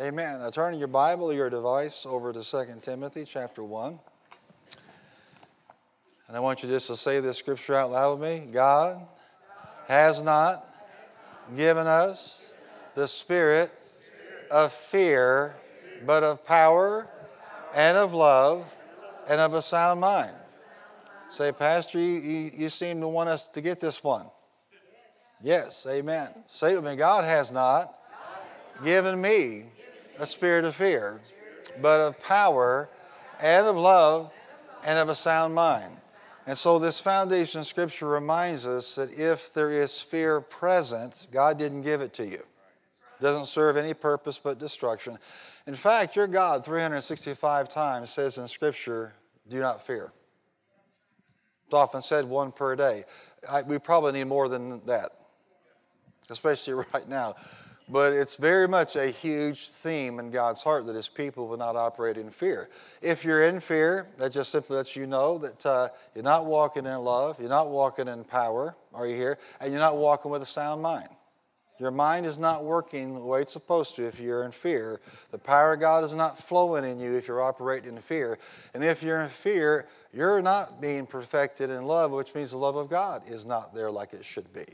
Amen. Now turn your Bible or your device over to 2 Timothy chapter 1. And I want you just to say this scripture out loud with me. God has not given us the spirit of fear, but of power and of love and of a sound mind. Say, Pastor, you, you, you seem to want us to get this one. Yes, amen. Say it with me God has not given me a spirit of fear, but of power and of love and of a sound mind. And so, this foundation scripture reminds us that if there is fear present, God didn't give it to you. It doesn't serve any purpose but destruction. In fact, your God 365 times says in scripture, do not fear. It's often said one per day. I, we probably need more than that, especially right now. But it's very much a huge theme in God's heart that His people will not operate in fear. If you're in fear, that just simply lets you know that uh, you're not walking in love, you're not walking in power, are you here? And you're not walking with a sound mind. Your mind is not working the way it's supposed to if you're in fear. The power of God is not flowing in you if you're operating in fear. And if you're in fear, you're not being perfected in love, which means the love of God is not there like it should be.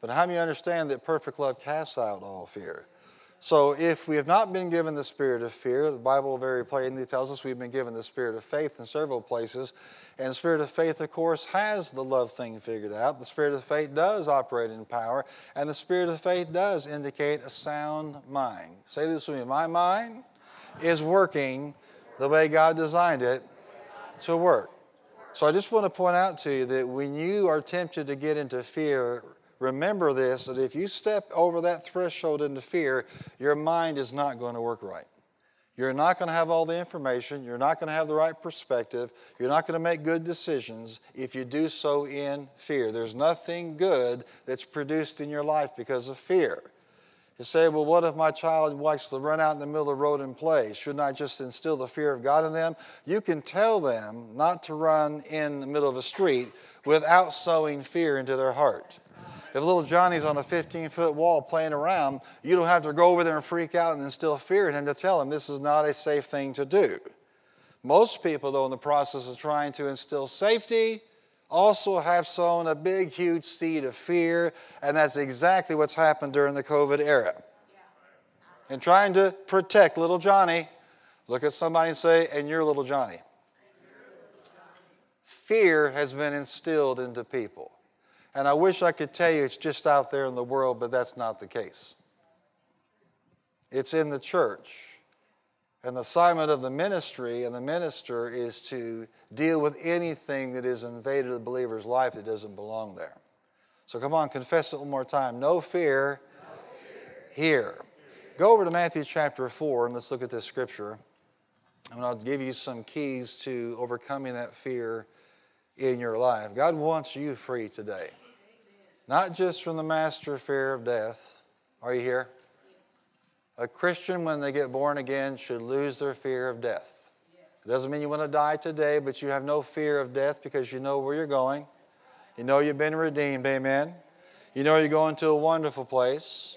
But how many understand that perfect love casts out all fear? So if we have not been given the spirit of fear, the Bible very plainly tells us we've been given the spirit of faith in several places. And the spirit of faith, of course, has the love thing figured out. The spirit of faith does operate in power, and the spirit of faith does indicate a sound mind. Say this with me My mind is working the way God designed it to work. So I just want to point out to you that when you are tempted to get into fear, remember this that if you step over that threshold into fear, your mind is not going to work right. You're not going to have all the information. You're not going to have the right perspective. You're not going to make good decisions if you do so in fear. There's nothing good that's produced in your life because of fear. You say, well, what if my child likes to run out in the middle of the road and play? Shouldn't I just instill the fear of God in them? You can tell them not to run in the middle of a street without sowing fear into their heart. If little Johnny's on a 15 foot wall playing around, you don't have to go over there and freak out and instill fear in him to tell him this is not a safe thing to do. Most people, though, in the process of trying to instill safety, also have sown a big, huge seed of fear, and that's exactly what's happened during the COVID era. And trying to protect little Johnny, look at somebody and say, and you're little Johnny. Fear has been instilled into people. And I wish I could tell you it's just out there in the world, but that's not the case. It's in the church. And the assignment of the ministry and the minister is to deal with anything that is invaded the believer's life that doesn't belong there. So come on, confess it one more time. No fear, no fear. here. Go over to Matthew chapter 4 and let's look at this scripture. And I'll give you some keys to overcoming that fear in your life. God wants you free today. Not just from the master fear of death. Are you here? A Christian, when they get born again, should lose their fear of death. It doesn't mean you want to die today, but you have no fear of death because you know where you're going. You know you've been redeemed. Amen. You know you're going to a wonderful place.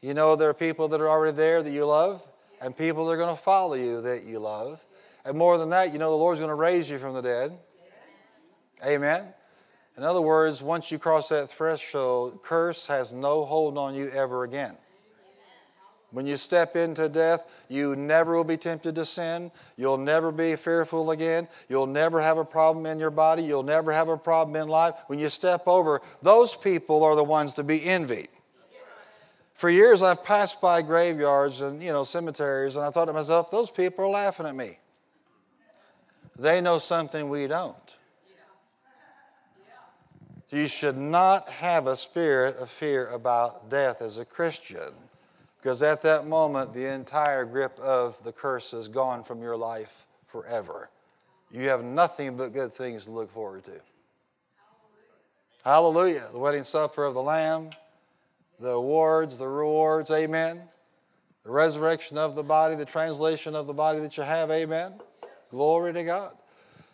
You know there are people that are already there that you love, and people that are going to follow you that you love. And more than that, you know the Lord's going to raise you from the dead. Amen. In other words, once you cross that threshold, curse has no hold on you ever again. When you step into death, you never will be tempted to sin. You'll never be fearful again. You'll never have a problem in your body. You'll never have a problem in life. When you step over, those people are the ones to be envied. For years, I've passed by graveyards and you know cemeteries, and I thought to myself, those people are laughing at me. They know something we don't. You should not have a spirit of fear about death as a Christian, because at that moment, the entire grip of the curse is gone from your life forever. You have nothing but good things to look forward to. Hallelujah. Hallelujah. The wedding supper of the Lamb, the awards, the rewards, amen. The resurrection of the body, the translation of the body that you have, amen. Glory to God.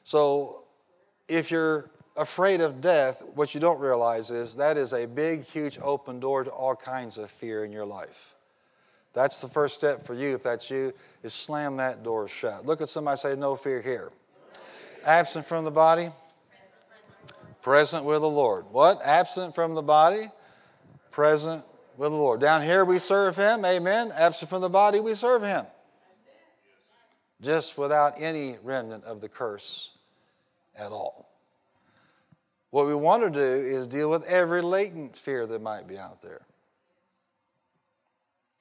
So if you're afraid of death, what you don't realize is that is a big, huge open door to all kinds of fear in your life. That's the first step for you, if that's you, is slam that door shut. Look at somebody say, No fear here. Absent from the body, present with the Lord. What? Absent from the body, present with the Lord. Down here we serve Him, amen. Absent from the body, we serve Him. Just without any remnant of the curse at all. What we want to do is deal with every latent fear that might be out there.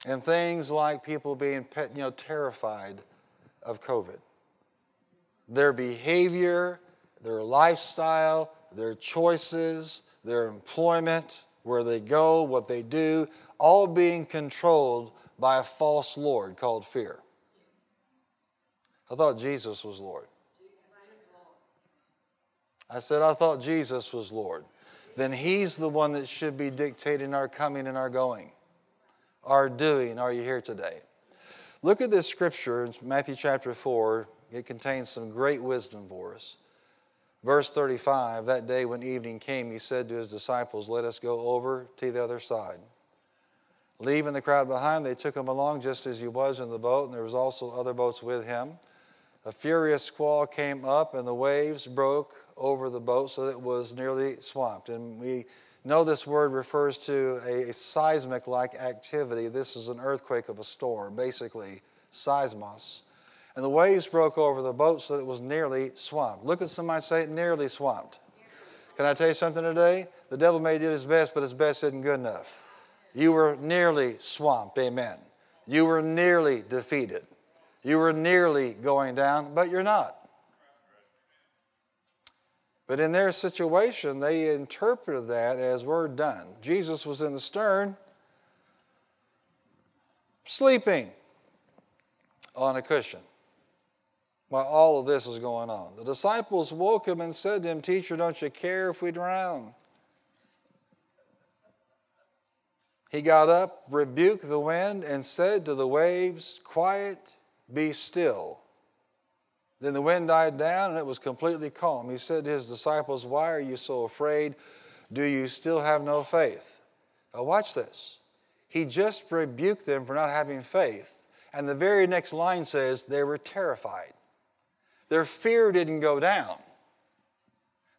And things like people being you know, terrified of COVID. Their behavior, their lifestyle, their choices, their employment, where they go, what they do, all being controlled by a false Lord called fear. I thought Jesus was Lord. I said, I thought Jesus was Lord. Then He's the one that should be dictating our coming and our going, our doing. Are you here today? Look at this scripture in Matthew chapter 4. It contains some great wisdom for us. Verse 35 That day when evening came, he said to his disciples, Let us go over to the other side. Leaving the crowd behind, they took him along just as he was in the boat, and there was also other boats with him. A furious squall came up, and the waves broke over the boat so that it was nearly swamped. And we know this word refers to a, a seismic like activity. This is an earthquake of a storm, basically, seismos. And the waves broke over the boat so that it was nearly swamped. Look at somebody say, nearly swamped. Can I tell you something today? The devil may do his best, but his best isn't good enough. You were nearly swamped, amen. You were nearly defeated. You were nearly going down, but you're not. But in their situation, they interpreted that as we're done. Jesus was in the stern, sleeping on a cushion while all of this was going on. The disciples woke him and said to him, Teacher, don't you care if we drown? He got up, rebuked the wind, and said to the waves, Quiet, be still. Then the wind died down and it was completely calm. He said to his disciples, Why are you so afraid? Do you still have no faith? Now, watch this. He just rebuked them for not having faith. And the very next line says they were terrified. Their fear didn't go down,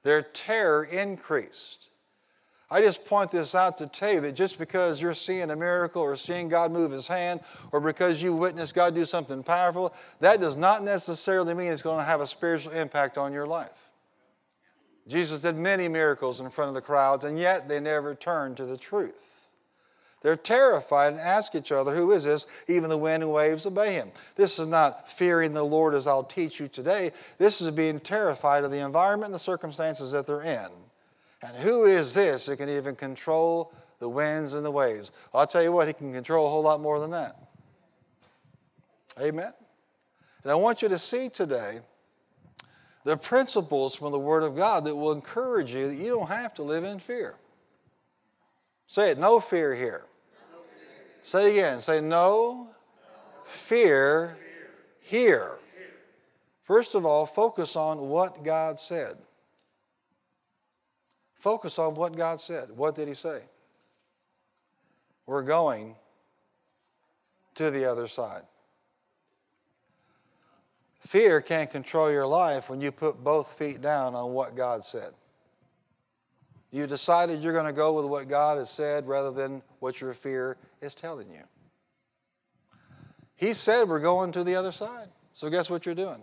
their terror increased. I just point this out to tell you that just because you're seeing a miracle or seeing God move His hand or because you witness God do something powerful, that does not necessarily mean it's going to have a spiritual impact on your life. Jesus did many miracles in front of the crowds, and yet they never turned to the truth. They're terrified and ask each other, Who is this? Even the wind and waves obey him. This is not fearing the Lord as I'll teach you today. This is being terrified of the environment and the circumstances that they're in. And who is this that can even control the winds and the waves? I'll tell you what, he can control a whole lot more than that. Amen. And I want you to see today the principles from the Word of God that will encourage you that you don't have to live in fear. Say it, no fear here. Say it again. Say, no, fear here. First of all, focus on what God said. Focus on what God said. What did He say? We're going to the other side. Fear can't control your life when you put both feet down on what God said. You decided you're going to go with what God has said rather than what your fear is telling you. He said we're going to the other side. So, guess what you're doing?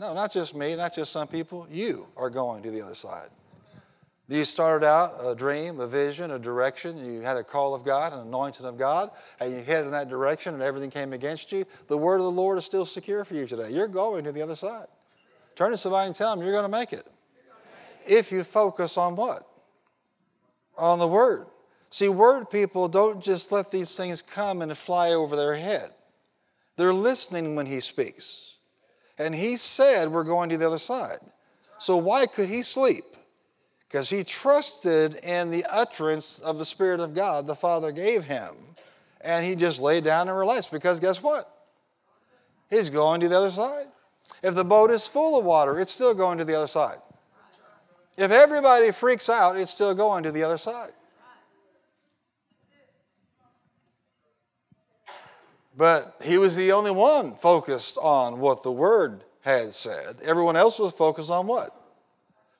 No, not just me, not just some people. You are going to the other side. You started out a dream, a vision, a direction. You had a call of God, an anointing of God, and you headed in that direction, and everything came against you. The word of the Lord is still secure for you today. You're going to the other side. Turn to somebody and tell them you're going to make it if you focus on what? On the Word. See, Word people don't just let these things come and fly over their head, they're listening when He speaks. And He said, We're going to the other side. So why could He sleep? Because He trusted in the utterance of the Spirit of God the Father gave Him. And He just laid down and relaxed because guess what? He's going to the other side. If the boat is full of water, it's still going to the other side. If everybody freaks out, it's still going to the other side. But he was the only one focused on what the word had said. Everyone else was focused on what?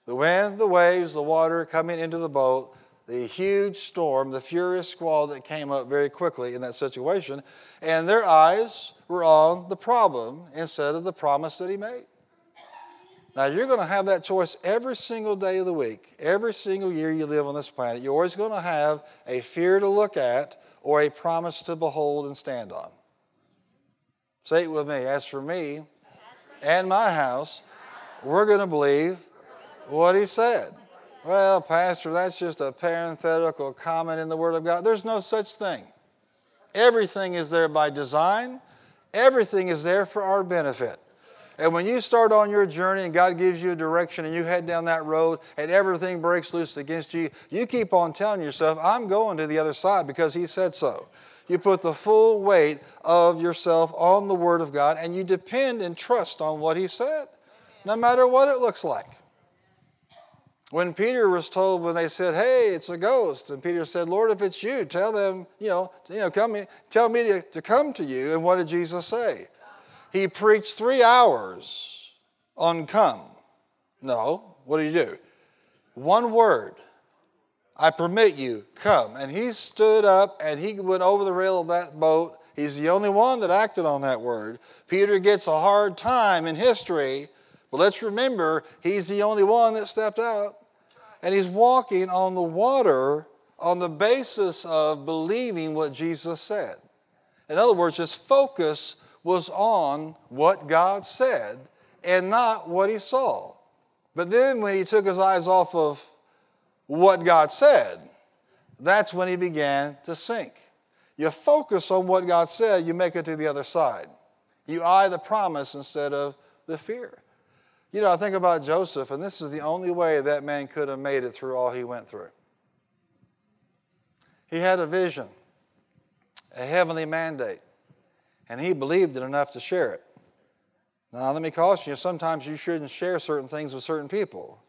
The wind, the waves, the water coming into the boat, the huge storm, the furious squall that came up very quickly in that situation. And their eyes were on the problem instead of the promise that he made. Now, you're going to have that choice every single day of the week, every single year you live on this planet. You're always going to have a fear to look at or a promise to behold and stand on. Say it with me. As for me and my house, we're going to believe what he said. Well, Pastor, that's just a parenthetical comment in the Word of God. There's no such thing. Everything is there by design, everything is there for our benefit. And when you start on your journey and God gives you a direction and you head down that road and everything breaks loose against you, you keep on telling yourself, I'm going to the other side because He said so. You put the full weight of yourself on the Word of God and you depend and trust on what He said, no matter what it looks like. When Peter was told, when they said, "Hey, it's a ghost," and Peter said, "Lord, if it's you, tell them, you know, you know, come, tell me to, to come to you." And what did Jesus say? He preached three hours on come. No, what did he do? One word. I permit you, come. And he stood up and he went over the rail of that boat. He's the only one that acted on that word. Peter gets a hard time in history, but let's remember he's the only one that stepped out. And he's walking on the water on the basis of believing what Jesus said. In other words, his focus was on what God said and not what he saw. But then when he took his eyes off of what God said, that's when he began to sink. You focus on what God said, you make it to the other side. You eye the promise instead of the fear. You know, I think about Joseph, and this is the only way that man could have made it through all he went through. He had a vision, a heavenly mandate and he believed it enough to share it. Now, let me caution you sometimes you shouldn't share certain things with certain people.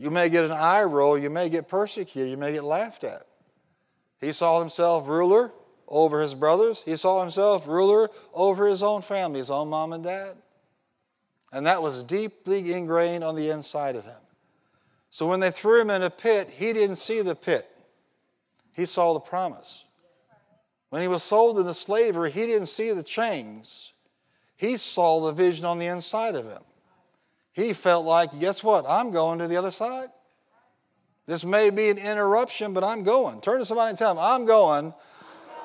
You may get an eye roll, you may get persecuted, you may get laughed at. He saw himself ruler over his brothers, he saw himself ruler over his own family, his own mom and dad. And that was deeply ingrained on the inside of him. So when they threw him in a pit, he didn't see the pit, he saw the promise. When he was sold into slavery, he didn't see the chains. He saw the vision on the inside of him. He felt like, guess what? I'm going to the other side. This may be an interruption, but I'm going. Turn to somebody and tell them, I'm going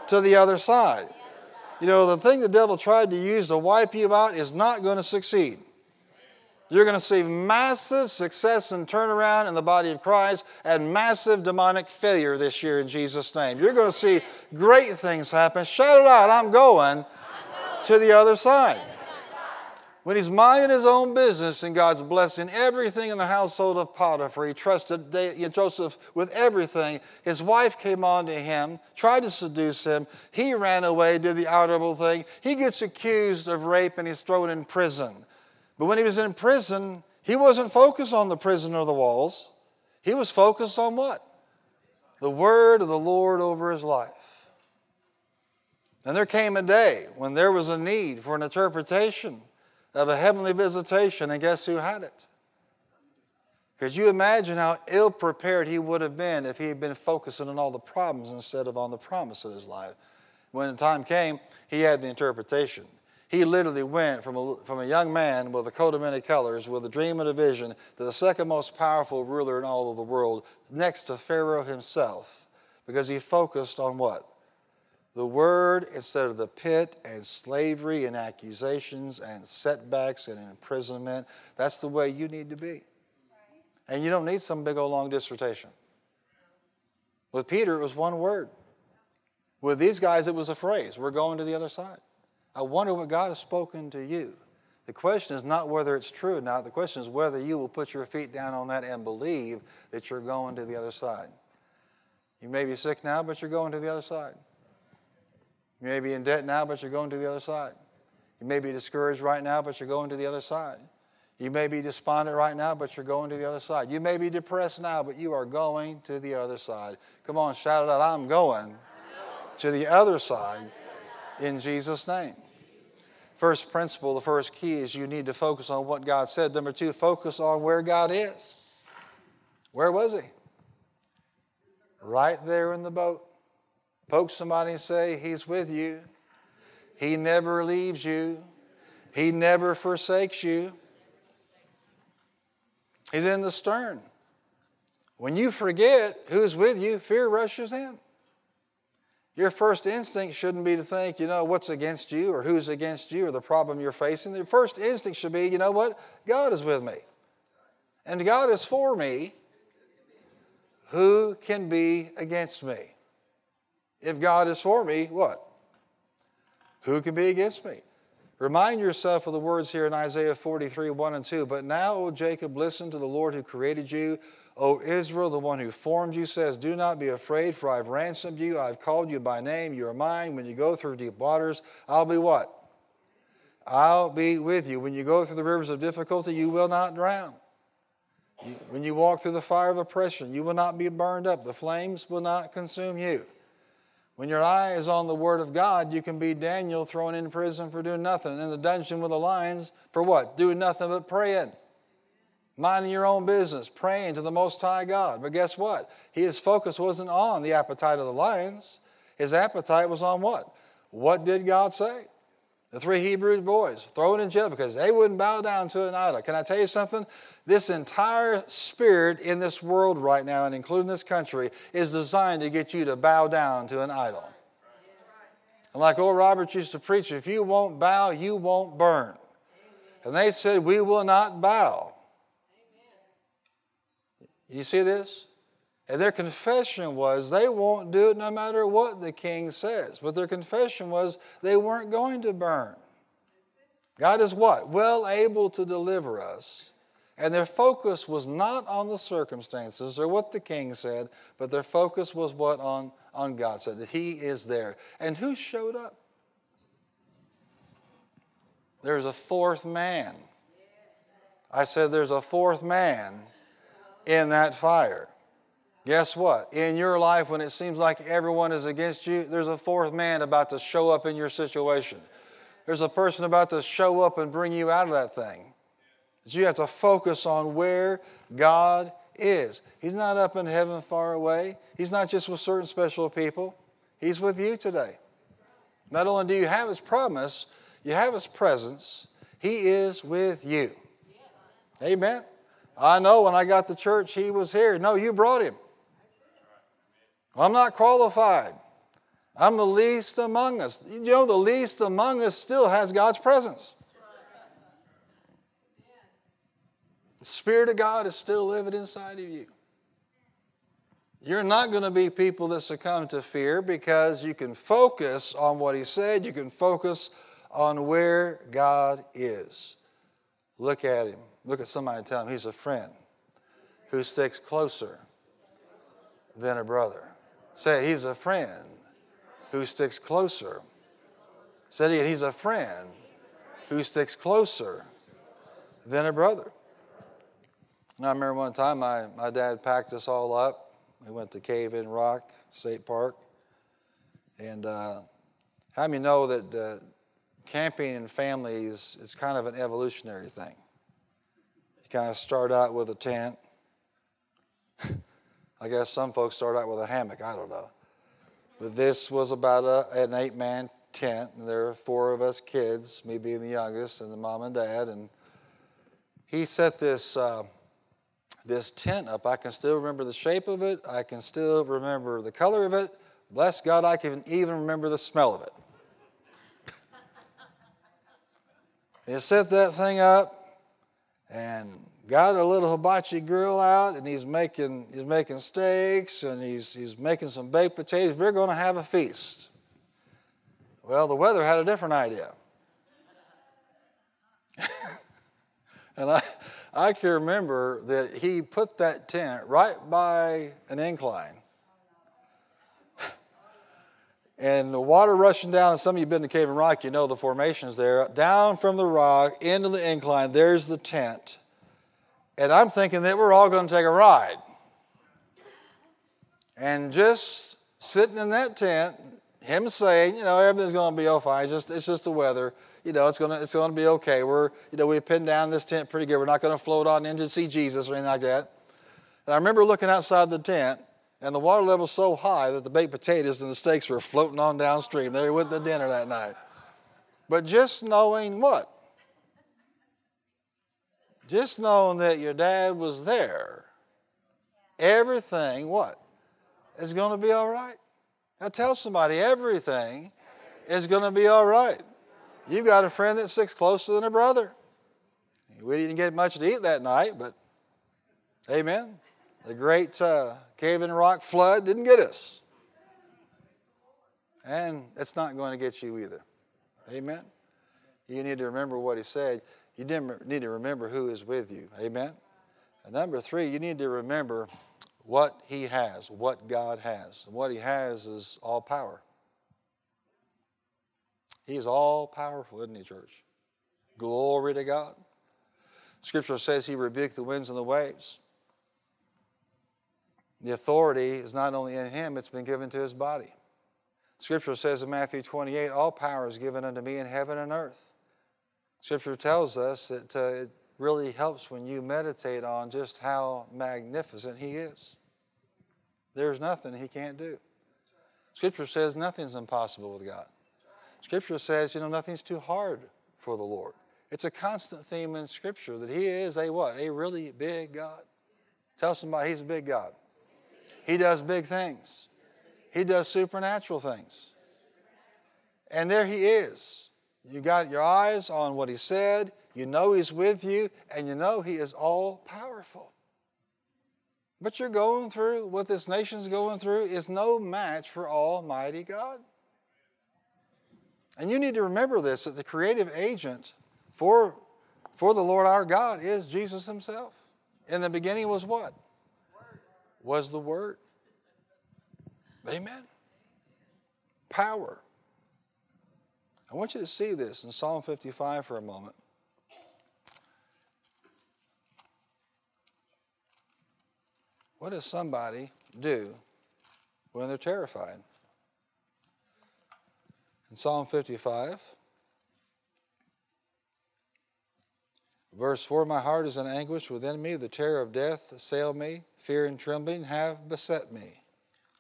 to the other side. You know, the thing the devil tried to use to wipe you out is not going to succeed. You're going to see massive success and turnaround in the body of Christ and massive demonic failure this year in Jesus' name. You're going to see great things happen. Shout it out I'm going to the other side. When he's minding his own business and God's blessing everything in the household of Potiphar, he trusted Joseph with everything. His wife came on to him, tried to seduce him. He ran away, did the honorable thing. He gets accused of rape and he's thrown in prison. But when he was in prison, he wasn't focused on the prison or the walls. He was focused on what? The word of the Lord over his life. And there came a day when there was a need for an interpretation of a heavenly visitation, and guess who had it? Could you imagine how ill prepared he would have been if he had been focusing on all the problems instead of on the promise of his life? When the time came, he had the interpretation. He literally went from a, from a young man with a coat of many colors, with a dream and a vision, to the second most powerful ruler in all of the world, next to Pharaoh himself, because he focused on what? The word instead of the pit and slavery and accusations and setbacks and imprisonment. That's the way you need to be. And you don't need some big old long dissertation. With Peter, it was one word. With these guys, it was a phrase we're going to the other side. I wonder what God has spoken to you. The question is not whether it's true or not. The question is whether you will put your feet down on that and believe that you're going to the other side. You may be sick now, but you're going to the other side. You may be in debt now, but you're going to the other side. You may be discouraged right now, but you're going to the other side. You may be despondent right now, but you're going to the other side. You may be depressed now, but you are going to the other side. Come on, shout it out. I'm going to the other side In Jesus' name. First principle, the first key is you need to focus on what God said. Number two, focus on where God is. Where was He? Right there in the boat. Poke somebody and say, He's with you. He never leaves you. He never forsakes you. He's in the stern. When you forget who's with you, fear rushes in. Your first instinct shouldn't be to think, you know, what's against you or who's against you or the problem you're facing. Your first instinct should be, you know what? God is with me. And God is for me. Who can be against me? If God is for me, what? Who can be against me? Remind yourself of the words here in Isaiah 43, 1 and 2. But now, O Jacob, listen to the Lord who created you. O Israel, the one who formed you, says, Do not be afraid, for I've ransomed you. I've called you by name. You are mine. When you go through deep waters, I'll be what? I'll be with you. When you go through the rivers of difficulty, you will not drown. When you walk through the fire of oppression, you will not be burned up. The flames will not consume you. When your eye is on the Word of God, you can be Daniel thrown in prison for doing nothing, and in the dungeon with the lions for what? Doing nothing but praying. Minding your own business, praying to the Most High God. But guess what? His focus wasn't on the appetite of the lions. His appetite was on what? What did God say? The three Hebrew boys thrown in jail because they wouldn't bow down to an idol. Can I tell you something? This entire spirit in this world right now, and including this country, is designed to get you to bow down to an idol. And like old Robert used to preach, if you won't bow, you won't burn. And they said, We will not bow. You see this? And their confession was they won't do it no matter what the king says. But their confession was they weren't going to burn. God is what? Well able to deliver us. And their focus was not on the circumstances or what the king said, but their focus was what on, on God said, that He is there. And who showed up? There's a fourth man. I said there's a fourth man in that fire. Guess what? In your life, when it seems like everyone is against you, there's a fourth man about to show up in your situation. There's a person about to show up and bring you out of that thing. But you have to focus on where God is. He's not up in heaven far away, He's not just with certain special people, He's with you today. Not only do you have His promise, you have His presence, He is with you. Amen. I know when I got to church, He was here. No, you brought Him. I'm not qualified. I'm the least among us. You know, the least among us still has God's presence. The Spirit of God is still living inside of you. You're not going to be people that succumb to fear because you can focus on what He said, you can focus on where God is. Look at Him. Look at somebody and tell Him He's a friend who sticks closer than a brother. Say, he's a friend who sticks closer. Said he, he's a friend who sticks closer than a brother. And I remember one time my, my dad packed us all up. We went to Cave in Rock State Park. And uh, how many know that the camping in families is kind of an evolutionary thing? You kind of start out with a tent. I guess some folks start out with a hammock. I don't know. But this was about a, an eight man tent, and there were four of us kids, me being the youngest, and the mom and dad. And he set this, uh, this tent up. I can still remember the shape of it, I can still remember the color of it. Bless God, I can even remember the smell of it. he set that thing up, and got a little hibachi grill out and he's making, he's making steaks and he's, he's making some baked potatoes. We're going to have a feast. Well, the weather had a different idea. and I, I can remember that he put that tent right by an incline. And the water rushing down, and some of you have been to Cave in Rock, you know the formations there. Down from the rock into the incline, there's the tent. And I'm thinking that we're all going to take a ride. And just sitting in that tent, him saying, you know, everything's going to be all fine. It's just, it's just the weather. You know, it's going to, it's to be okay. We're, you know, we pinned down this tent pretty good. We're not going to float on in to see Jesus or anything like that. And I remember looking outside the tent, and the water level was so high that the baked potatoes and the steaks were floating on downstream. They with the dinner that night. But just knowing what? Just knowing that your dad was there, everything, what? Is going to be all right. Now tell somebody everything is going to be all right. You've got a friend that sticks closer than a brother. We didn't get much to eat that night, but amen. The great uh, Cave in Rock flood didn't get us. And it's not going to get you either. Amen. You need to remember what he said. You need to remember who is with you. Amen. And number three, you need to remember what he has, what God has. And what he has is all power. He's all powerful, isn't he, church? Glory to God. Scripture says he rebuked the winds and the waves. The authority is not only in him, it's been given to his body. Scripture says in Matthew 28 all power is given unto me in heaven and earth. Scripture tells us that uh, it really helps when you meditate on just how magnificent He is. There's nothing He can't do. Scripture says nothing's impossible with God. Scripture says, you know, nothing's too hard for the Lord. It's a constant theme in Scripture that He is a what? A really big God. Tell somebody He's a big God. He does big things. He does supernatural things. And there He is. You got your eyes on what he said, you know he's with you, and you know he is all powerful. What you're going through, what this nation's going through, is no match for Almighty God. And you need to remember this that the creative agent for, for the Lord our God is Jesus Himself. In the beginning was what? Was the Word. Amen. Power. I want you to see this in Psalm 55 for a moment. What does somebody do when they're terrified? In Psalm 55, verse 4 My heart is in anguish within me, the terror of death assailed me, fear and trembling have beset me,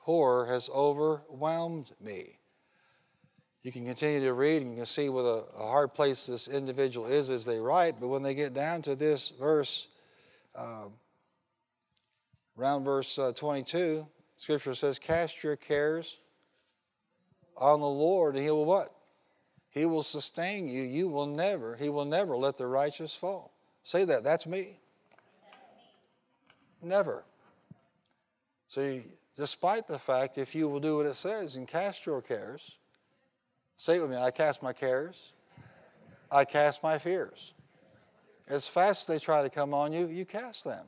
horror has overwhelmed me. You can continue to read and you can see what a, a hard place this individual is as they write, but when they get down to this verse, um, around verse uh, 22, Scripture says, Cast your cares on the Lord, and He will what? He will sustain you. You will never, He will never let the righteous fall. Say that. That's me. Never. So, you, despite the fact, if you will do what it says and cast your cares, Say it with me I cast my cares, I cast my fears. As fast as they try to come on you, you cast them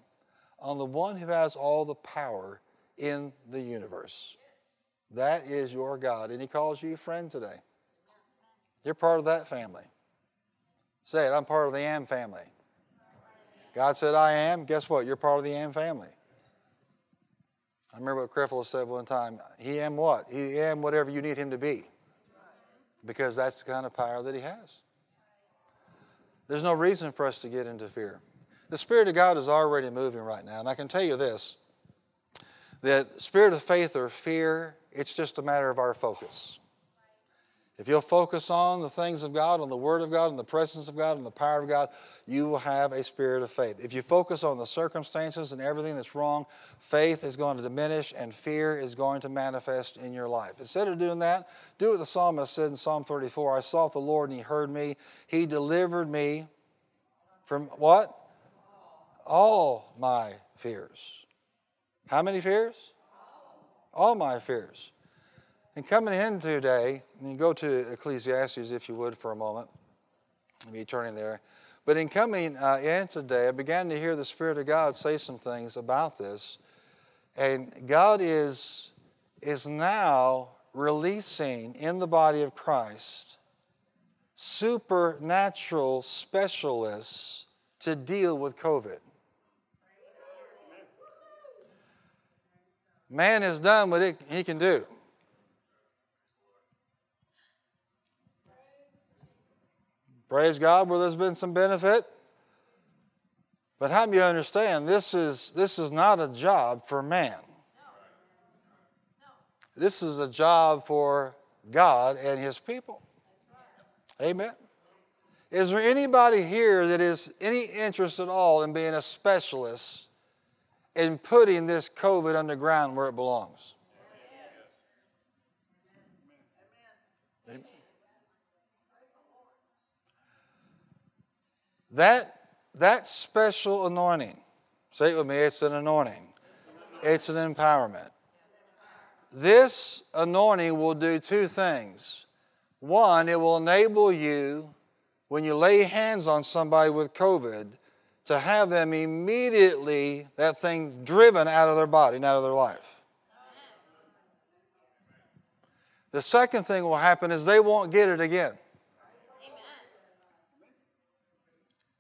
on the one who has all the power in the universe. That is your God, and He calls you a friend today. You're part of that family. Say it, I'm part of the Am family. God said, I am. Guess what? You're part of the Am family. I remember what Creflo said one time. He am what? He am whatever you need him to be because that's the kind of power that He has. There's no reason for us to get into fear. The Spirit of God is already moving right now, and I can tell you this that spirit of faith or fear, it's just a matter of our focus. If you'll focus on the things of God, on the Word of God, on the presence of God, on the power of God, you will have a spirit of faith. If you focus on the circumstances and everything that's wrong, faith is going to diminish and fear is going to manifest in your life. Instead of doing that, do what the psalmist said in Psalm 34 I sought the Lord and He heard me. He delivered me from what? All my fears. How many fears? All my fears. And coming in today, and you go to Ecclesiastes if you would for a moment. Me turning there. But in coming uh, in today, I began to hear the Spirit of God say some things about this. And God is, is now releasing in the body of Christ supernatural specialists to deal with COVID. Man has done what it, he can do. Praise God where there's been some benefit. But how do you understand this is, this is not a job for man? This is a job for God and His people. Amen. Is there anybody here that is any interest at all in being a specialist in putting this COVID underground where it belongs? That, that special anointing, say it with me, it's an anointing, it's an empowerment. This anointing will do two things. One, it will enable you, when you lay hands on somebody with COVID, to have them immediately, that thing driven out of their body and out of their life. The second thing will happen is they won't get it again.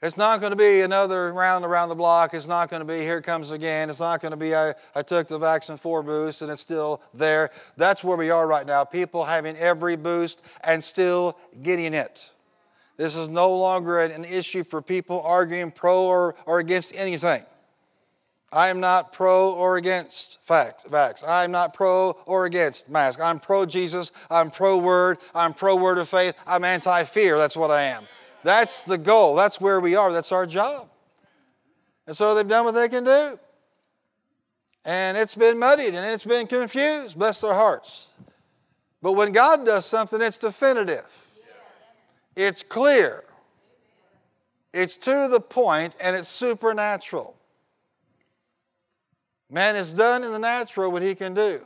It's not going to be another round around the block. It's not going to be here comes again. It's not going to be I, I took the vaccine four boost and it's still there. That's where we are right now. People having every boost and still getting it. This is no longer an issue for people arguing pro or, or against anything. I am not pro or against facts, vax. I'm not pro or against mask. I'm pro Jesus. I'm pro word. I'm pro word of faith. I'm anti fear. That's what I am. That's the goal. That's where we are. That's our job. And so they've done what they can do. And it's been muddied and it's been confused. Bless their hearts. But when God does something, it's definitive, it's clear, it's to the point, and it's supernatural. Man is done in the natural what he can do.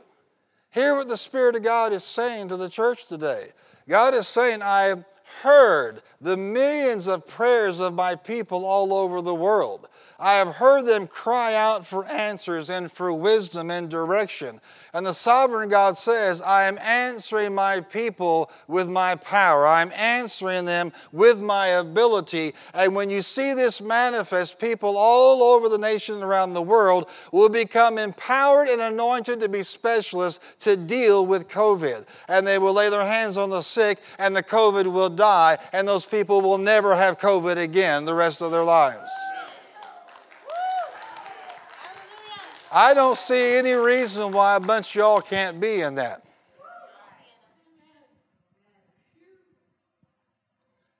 Hear what the Spirit of God is saying to the church today. God is saying, I heard the millions of prayers of my people all over the world. I have heard them cry out for answers and for wisdom and direction. And the sovereign God says, I am answering my people with my power. I'm answering them with my ability. And when you see this manifest, people all over the nation around the world will become empowered and anointed to be specialists to deal with COVID. And they will lay their hands on the sick, and the COVID will die, and those people will never have COVID again the rest of their lives. I don't see any reason why a bunch of y'all can't be in that.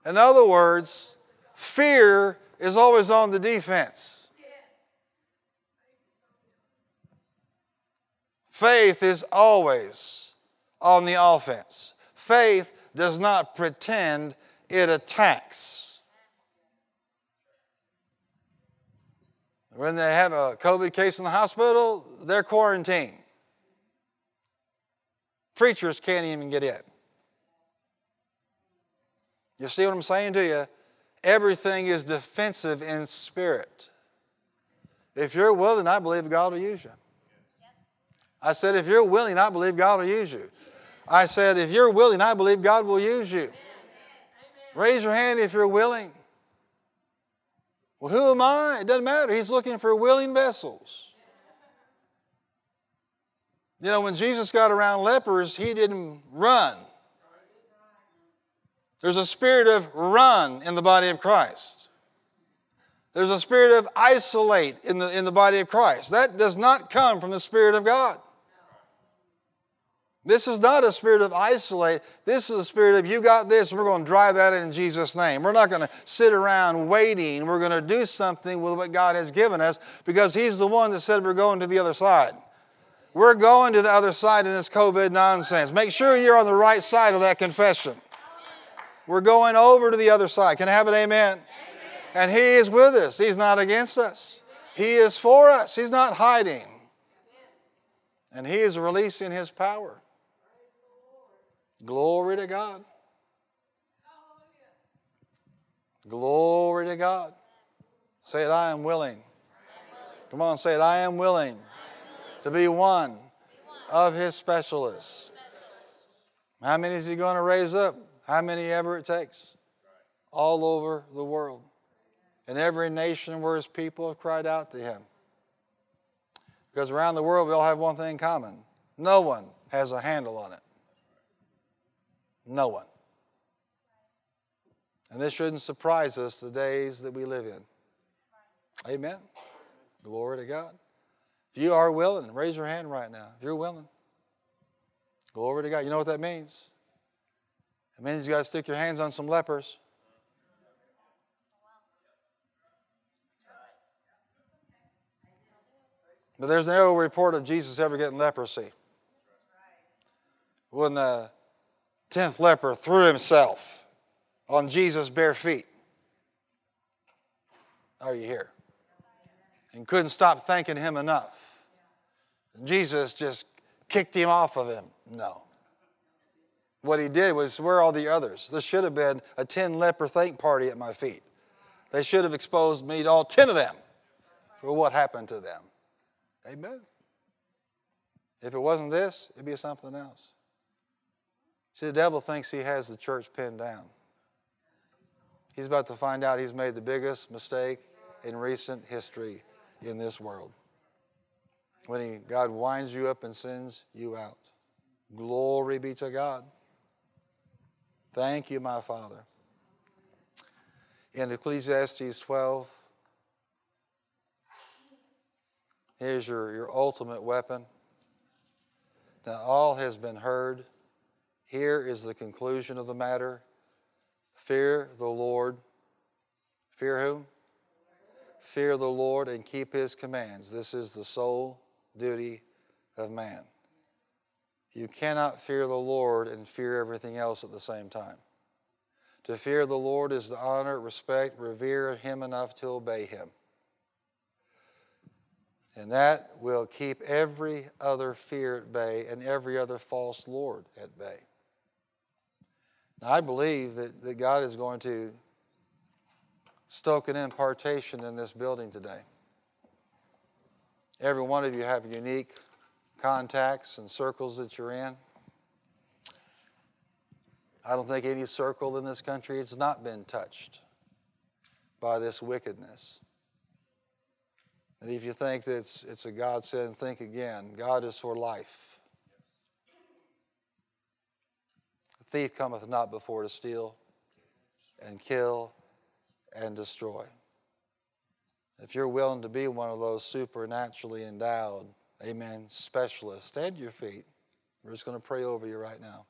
In other words, fear is always on the defense. Faith is always on the offense. Faith does not pretend, it attacks. When they have a COVID case in the hospital, they're quarantined. Preachers can't even get in. You see what I'm saying to you? Everything is defensive in spirit. If you're willing, I believe God will use you. I said, if you're willing, I believe God will use you. I said, if you're willing, I believe God will use you. Raise your hand if you're willing. Well, who am I? It doesn't matter. He's looking for willing vessels. You know, when Jesus got around lepers, he didn't run. There's a spirit of run in the body of Christ. There's a spirit of isolate in the, in the body of Christ. That does not come from the Spirit of God. This is not a spirit of isolate. This is a spirit of you got this, and we're going to drive that in Jesus' name. We're not going to sit around waiting. We're going to do something with what God has given us because He's the one that said we're going to the other side. We're going to the other side in this COVID nonsense. Make sure you're on the right side of that confession. We're going over to the other side. Can I have an amen? amen? And He is with us, He's not against us. He is for us, He's not hiding. And He is releasing His power. Glory to God. Glory to God. Say it, I am willing. Come on, say it, I am willing, to be one of his specialists. How many is he going to raise up? How many ever it takes? All over the world. In every nation where his people have cried out to him. Because around the world we all have one thing in common no one has a handle on it. No one. And this shouldn't surprise us the days that we live in. Amen. Glory to God. If you are willing, raise your hand right now. If you're willing, glory to God. You know what that means? It means you got to stick your hands on some lepers. But there's no report of Jesus ever getting leprosy. When uh, the tenth leper threw himself on Jesus' bare feet. Are you here? And couldn't stop thanking him enough. Jesus just kicked him off of him. No. What he did was, where are all the others? This should have been a 10 leper thank party at my feet. They should have exposed me to all 10 of them for what happened to them. Amen. If it wasn't this, it'd be something else. See, the devil thinks he has the church pinned down. He's about to find out he's made the biggest mistake in recent history in this world. When he, God winds you up and sends you out. Glory be to God. Thank you, my Father. In Ecclesiastes 12, here's your, your ultimate weapon. Now, all has been heard. Here is the conclusion of the matter Fear the Lord. Fear whom? Fear the Lord and keep his commands. This is the sole duty of man. You cannot fear the Lord and fear everything else at the same time. To fear the Lord is to honor, respect, revere him enough to obey him. And that will keep every other fear at bay and every other false Lord at bay. Now, I believe that, that God is going to stoke an impartation in this building today. Every one of you have unique contacts and circles that you're in. I don't think any circle in this country has not been touched by this wickedness. And if you think that it's, it's a God think again. God is for life. The thief cometh not before to steal and kill and destroy. If you're willing to be one of those supernaturally endowed, amen, specialists, stand to your feet. We're just going to pray over you right now.